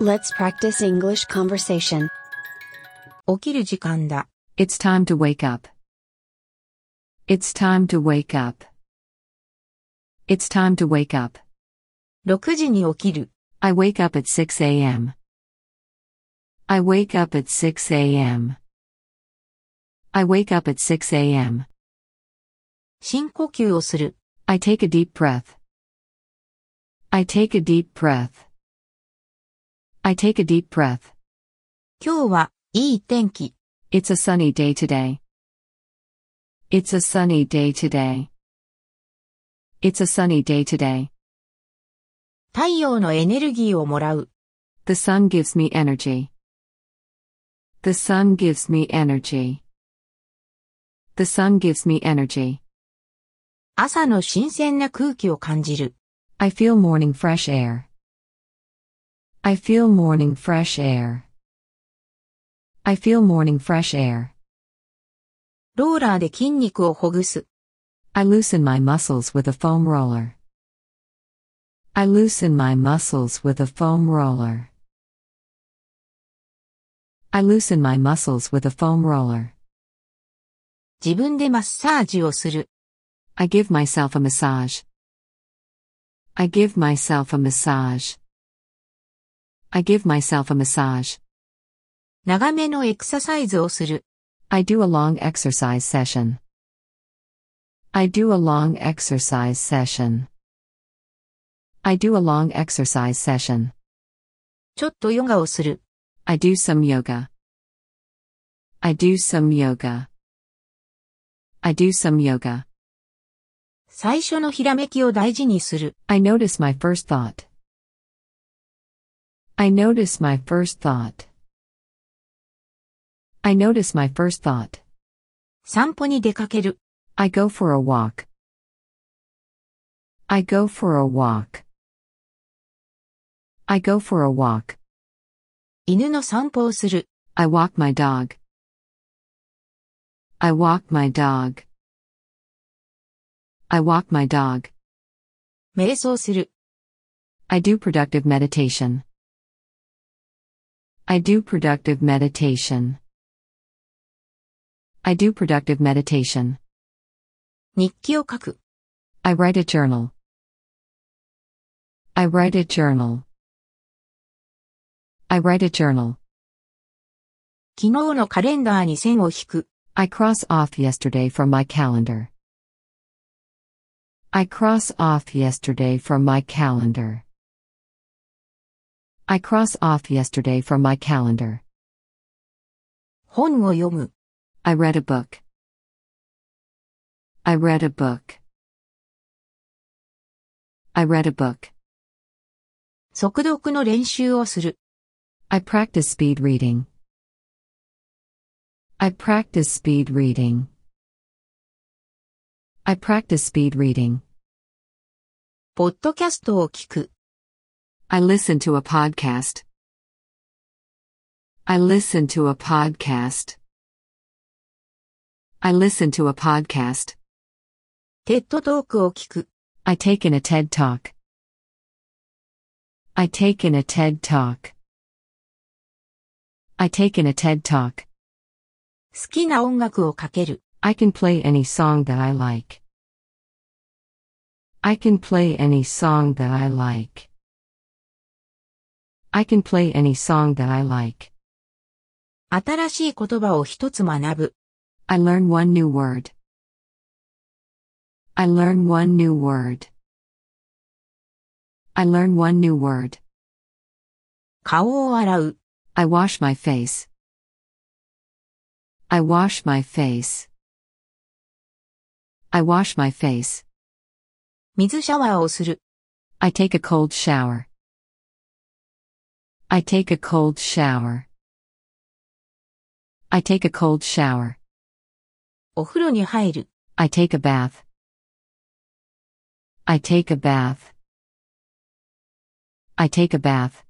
Let's practice English conversation. 起きる時間だ。 It's time to wake up. It's time to wake up. It's time to wake up. 6時に起きる。 I wake up at 6 a.m. I wake up at 6 a.m. I wake up at 6 a.m. 深呼吸をする。 I take a deep breath. I take a deep breath. I take a deep breath. 今日はいい天気。 It's a sunny day today. It's a sunny day today. It's a sunny day today. 太陽のエネルギーをもらう。 The sun gives me energy. The sun gives me energy. The sun gives me energy. 朝の新鮮な空気を感じる。 I feel morning fresh air. I feel morning fresh air. I feel morning fresh air. ローラーで筋肉をほぐす。 I loosen my muscles with a foam roller. I loosen my muscles with a foam roller. I loosen my muscles with a foam roller. 自分でマッサージをする。 I give myself a massage. I give myself a massage. I give myself a massage. 長めのエクササイズをする。 I do a long exercise session. I do a long exercise session. I do a long exercise session. ちょっとヨガをする。 I do some yoga. I do some yoga. I do some yoga. 最初のひらめきを大事にする。 I notice my first thought. I notice my first thought. I notice my first thought. 散歩に出かける。 I go for a walk. I go for a walk. I go for a walk. 犬の散歩をする。 I walk my dog. I walk my dog. I walk my dog. 瞑想する。 I do productive meditation. I do productive meditation. I do productive meditation. 日記を書く。 I write a journal. I write a journal. I write a journal. 昨日のカレンダーに線を引く。 I cross off yesterday from my calendar. I cross off yesterday from my calendar. I cross off yesterday from my calendar. 本を読む。 I read a book. I read a book. I read a book. 速読の練習をする。 I practice speed reading. I practice speed reading. I practice speed reading. ポッドキャストを聞く。 I listen to a podcast. I listen to a podcast. I listen to a podcast. テッドトークを聞く。 I take in a TED Talk. I take in a TED Talk. I take in a TED Talk. 好きな音楽をかける。 I can play any song that I like. I can play any song that I like. I can play any song that I like. 新しい言葉を一つ学ぶ。 I learn one new word. I learn one new word. I learn one new word. 顔を洗う。 I wash my face. I wash my face. I wash my face. 水シャワーをする。 I take a cold shower. I take a cold shower. I take a cold shower. お風呂に入る。 I take a bath. I take a bath. I take a bath.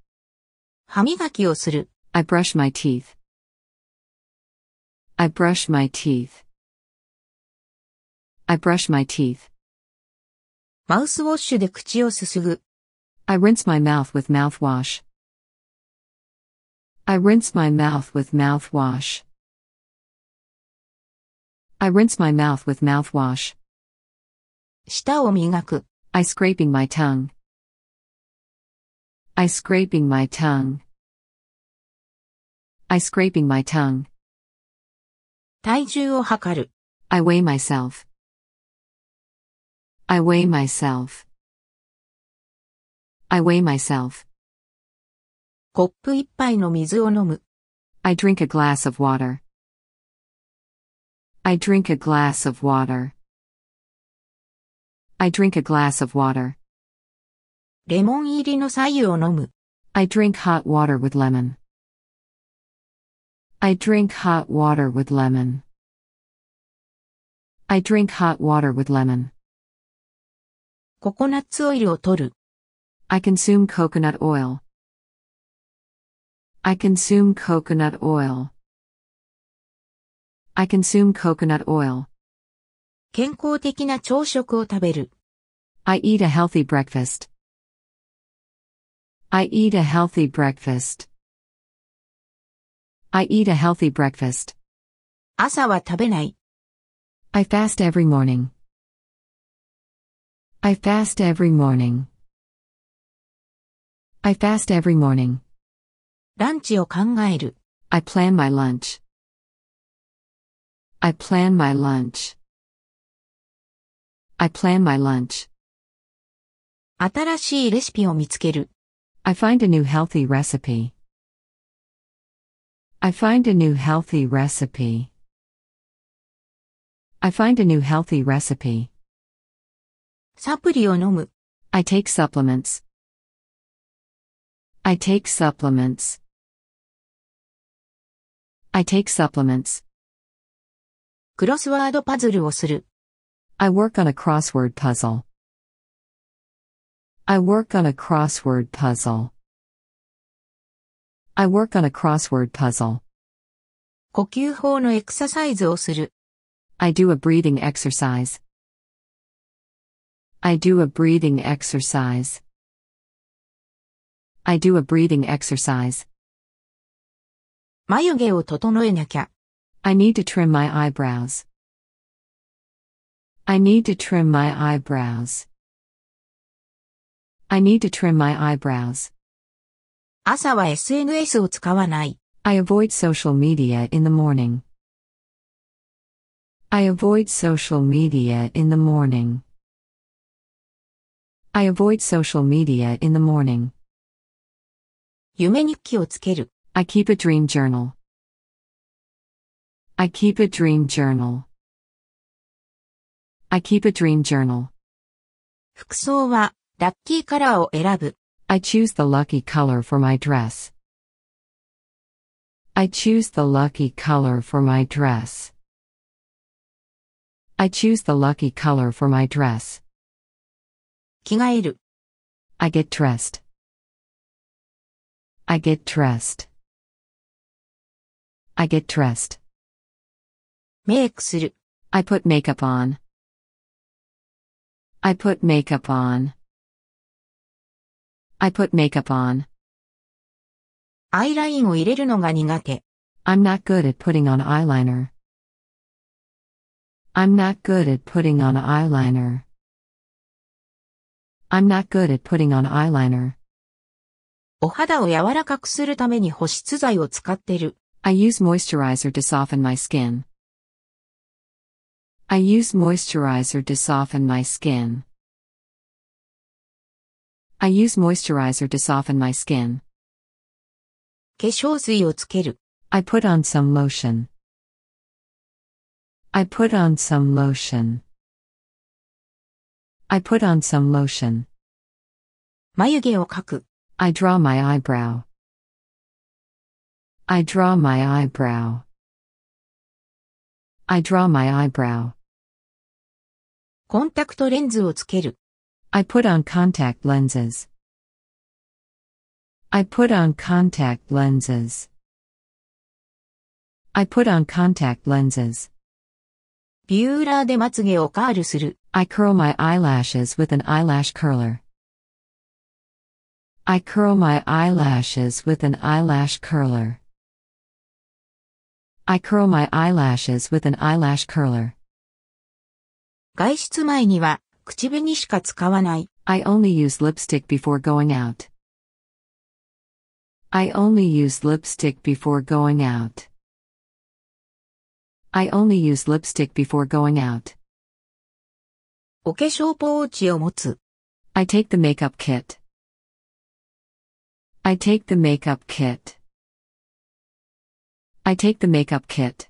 歯磨きをする。 I brush my teeth. I brush my teeth. I brush my teeth. マウスウォッシュで口をすすぐ。 I rinse my mouth with mouthwash. I rinse my mouth with mouthwash. I rinse my mouth with mouthwash. 舌を磨く。 I scraping my tongue. I scraping my tongue. I scraping my tongue. 体重を測る。 I weigh myself. I weigh myself. I weigh myself. コップ一杯の水を飲む。 I drink a glass of water. I drink a glass of water. I drink a glass of water. レモン入りの白湯を飲む。 I drink hot water with lemon. I drink hot water with lemon. I drink hot water with lemon. ココナッツオイルを取る。 I consume coconut oil. I consume coconut oil. I consume coconut oil. 健康的な朝食を食べる。 I eat a healthy breakfast. I eat a healthy breakfast. I eat a healthy breakfast. 朝は食べない。 I fast every morning. I fast every morning. I fast every morning. ランチを考える。 I plan my lunch. I plan my lunch. I plan my lunch. 新しいレシピを見つける。 I find a new healthy recipe. I find a new healthy recipe. I find a new healthy recipe. サプリを飲む。 I take supplements. I take supplements. I take supplements. クロスワードパズルをする。 I work on a crossword puzzle. I work on a crossword puzzle. I work on a crossword puzzle. 呼吸法のエクササイズをする。 I do a breathing exercise. I do a breathing exercise. I do a breathing exercise. 眉毛を整えなきゃ。 I need to trim my eyebrows. I need to trim my eyebrows. I need to trim my eyebrows. 朝は SNS を使わない。 I avoid social media in the morning. I avoid social media in the morning. I avoid social media in the morning. 夢日記をつける。 I keep a dream journal. I keep a dream journal. I keep a dream journal. 服装は、ラッキーカラーを選ぶ。 I choose the lucky color for my dress. I choose the lucky color for my dress. I choose the lucky color for my dress. 着替える。 I get dressed. I get dressed. I get dressed. メイクする。I put makeup on. I put makeup on. I put makeup on. アイラインを入れるのが苦手。I'm not good at putting on eyeliner. I'm not good at putting on eyeliner. I'm not good at putting on eyeliner. お肌を柔らかくするために保湿剤を使ってる。I use moisturizer to soften my skin. I use moisturizer to soften my skin. I use moisturizer to soften my skin. 化粧水をつける。 I put on some lotion. I put on some lotion. I put on some lotion. 眉毛を描く。 I draw my eyebrow. I draw my eyebrow. I draw my eyebrow. コンタクトレンズをつける。 I put on contact lenses. I put on contact lenses. I put on contact lenses. ビューラーでまつげをカールする。 I curl my eyelashes with an eyelash curler. I curl my eyelashes with an eyelash curler. I curl my eyelashes with an eyelash curler. 外出前には口紅しか使わない。 I only use lipstick before going out. I only use lipstick before going out. I only use lipstick before going out. お化粧ポーチを持つ。 I take the makeup kit. I take the makeup kit. I take the makeup kit.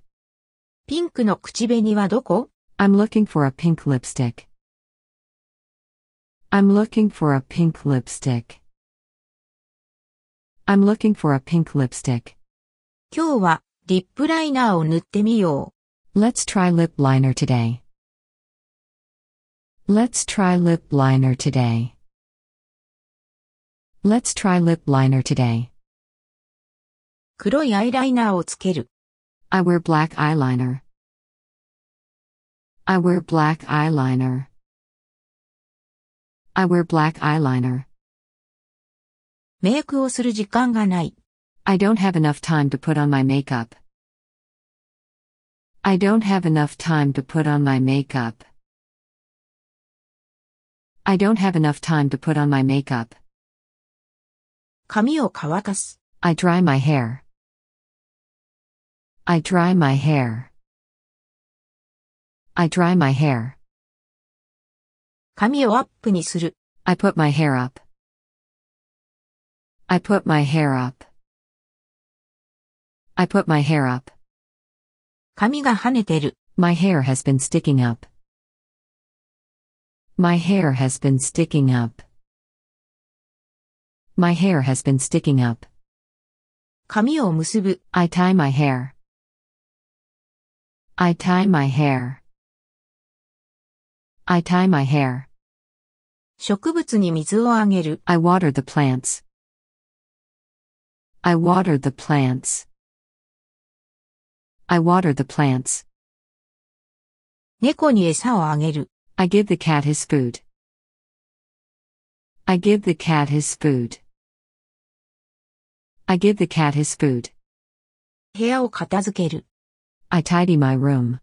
ピンクの口紅はどこ I'm looking for a pink lipstick. I'm looking for a pink lipstick. I'm looking for a pink lipstick. 今日はリップライナーを塗ってみよ Let's try lip liner today. Let's try lip liner today. Let's try lip liner today. う。黒いアイライナーをつける。 I wear black eyeliner. I wear black eyeliner. I wear black eyeliner. メイクをする時間がない。 I don't have enough time to put on my makeup. I don't have enough time to put on my makeup. I don't have enough time to put on my makeup. 髪を乾かす。 I dry my hair. I dry my hair. I dry my hair. 髪をアップにする。 I put my hair up. I put my hair up. I put my hair up. 髪が跳ねてる。 My hair has been sticking up. My hair has been sticking up. My hair has been sticking up. 髪を結ぶ。 I tie my hair. I tie my hair. I tie my hair. 植物に水をあげる。 I water the plants. I water the plants. I water the plants. 猫に餌をあげる。 I give the cat his food. I give the cat his food. I give the cat his food. 部屋を片付ける。 I tidy my room.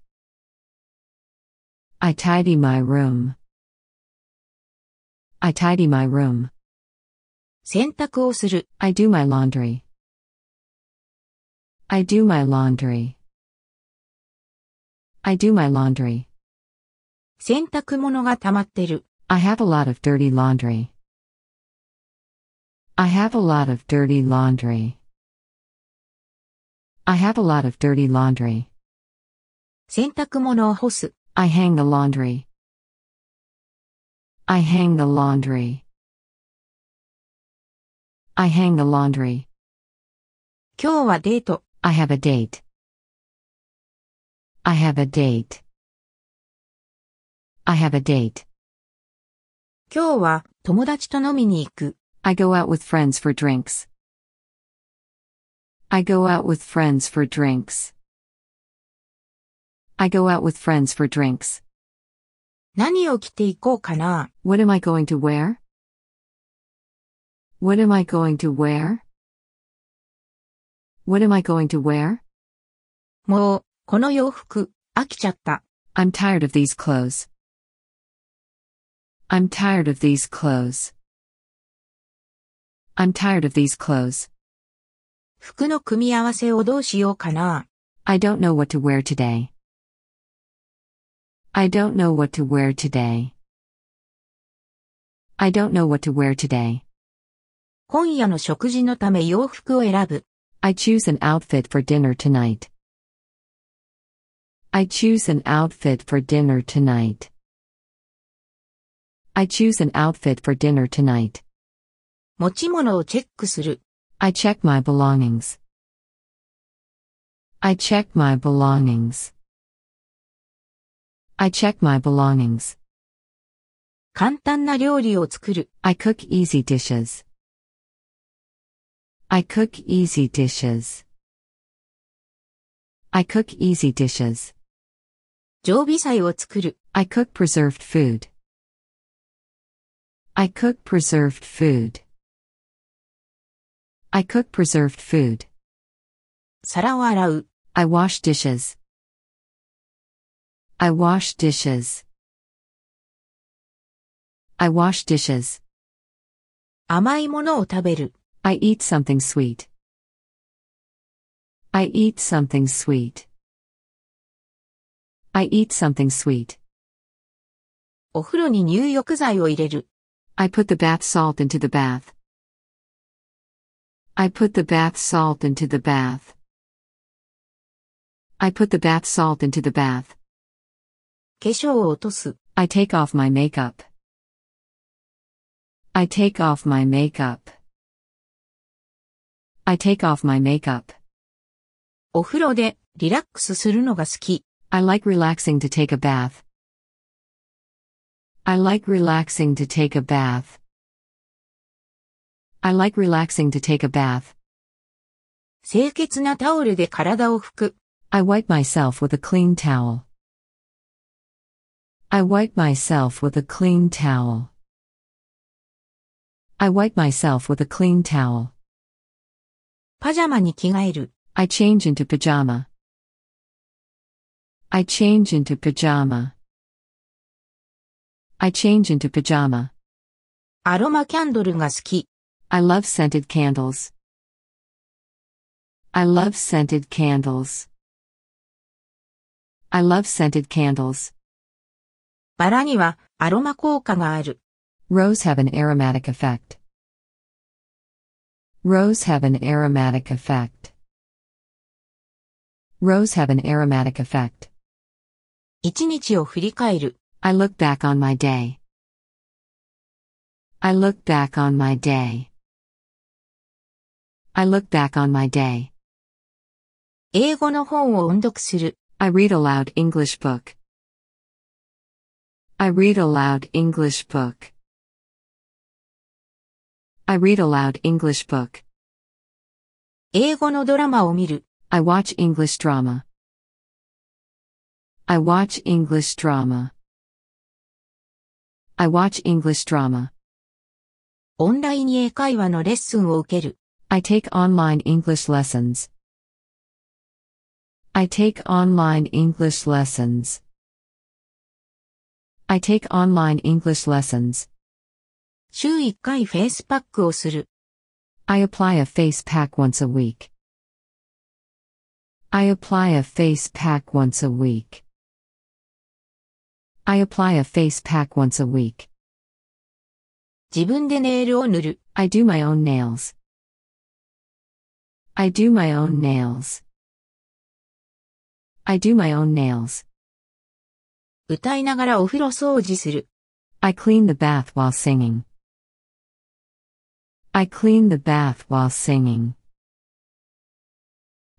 I tidy my room. I tidy my room. 洗濯をする。 I do my laundry. I do my laundry. I do my laundry. 洗濯物が溜まってる。 I have a lot of dirty laundry. I have a lot of dirty laundry. I have a lot of dirty laundry. 洗濯物を干す。 I hang the laundry. I hang the laundry. I hang the laundry. 今日はデート。 I have a date. I have a date. I have a date. 今日は友達と飲みに行く。 I go out with friends for drinks. I go out with friends for drinks. I go out with friends for drinks. 何を着て行こうかな What am I going to wear? What am I going to wear? What am I going to wear? もう、この洋服、飽きちゃった。 I'm tired of these clothes. I'm tired of these clothes. I'm tired of these clothes. 服の組み合わせをどうしようかな I don't know what to wear today. I don't know what to wear today. I don't know what to wear today. 今夜の食事のため洋服を選ぶ。 I choose an outfit for dinner tonight. I choose an outfit for dinner tonight. I choose an outfit for dinner tonight. 持ち物をチェックする。 I check my belongings. I check my belongings. I check my belongings. 簡単な料理を作る。 I cook easy dishes. I cook easy dishes. I cook easy dishes. 常備菜を作る。 I cook preserved food. I cook preserved food. I cook preserved food. 皿を洗う。 I wash dishes. I wash dishes. I wash dishes. 甘いものを食べる。 I eat something sweet. I eat something sweet. I eat something sweet. お風呂に入浴剤を入れる。 I put the bath salt into the bath. I put the bath salt into the bath. I put the bath salt into the bath. 化粧を落とす。 I take off my makeup. I take off my makeup. I take off my makeup. お風呂でリラックスするのが好き。 I like relaxing to take a bath. I like relaxing to take a bath. I like relaxing to take a bath. 清潔なタオルで体を拭く。 I wipe myself with a clean towel. I wipe myself with a clean towel. I wipe myself with a clean towel. パジャマに着替える。 I change into pajama. I change into pajama. I change into pajama. アロマキャンドルが好き。 I love scented candles. I love scented candles. I love scented candles. バラにはアロマ効果がある。 Rose have an aromatic effect. Rose have an aromatic effect. Rose have an aromatic effect. 一日を振り返る。 I look back on my day. I look back on my day. I look back on my day. 英語の本を音読する。 I read aloud English book. I read aloud English book. I read aloud English book. 英語のドラマを見る。 I watch English drama. I watch English drama. I watch English drama. オンライン英会話のレッスンを受ける。 I take online English lessons. I take online English lessons. I take online English lessons. 週1回フェイスパックをする。 I apply a face pack once a week. I apply a face pack once a week. I apply a face pack once a week. 自分でネイルを塗る。 I do my own nails. I do my own nails. I do my own nails. 歌いながらお風呂掃除する。I clean the bath while singing. I clean the bath while singing.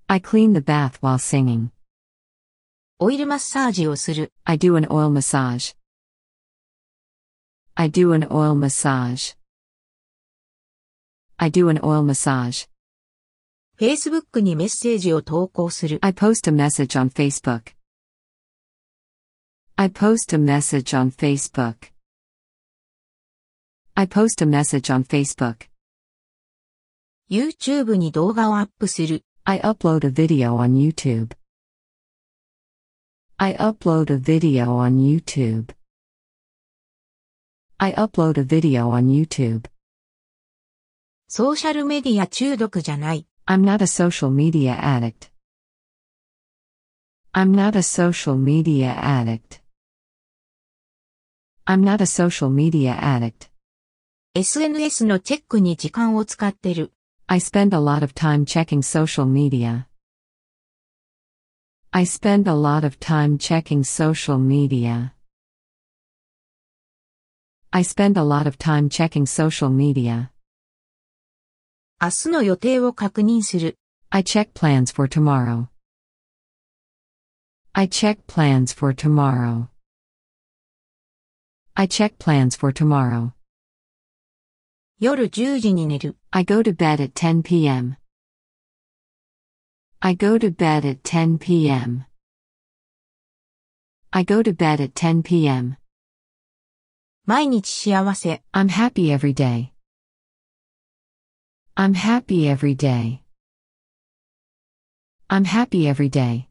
I clean the bath while singing. オイルマッサージをする。I do an oil massage. I do an oil massage. I do an oil massage. Facebook にメッセージを投稿する。I post a message on Facebook. I post a message on Facebook. I post a message on Facebook. YouTube に動画をアップする。 I upload a video on YouTube. I upload a video on YouTube. I upload a video on YouTube. ソーシャルメディア中毒じゃない。 I'm not a social media addict. I'm not a social media addict. I'm not a social media addict. SNS のチェックに時間を使ってる。 I spend a lot of time checking social media. I spend a lot of time checking social media. I spend a lot of time checking social media. 明日の予定を確認する。 I check plans for tomorrow. I check plans for tomorrow. I check plans for tomorrow. 夜10時に寝る。 I go to bed at 10 p.m. I go to bed at 10 p.m. I go to bed at 10 p.m. 毎日幸せ。 I'm happy every day. I'm happy every day. I'm happy every day.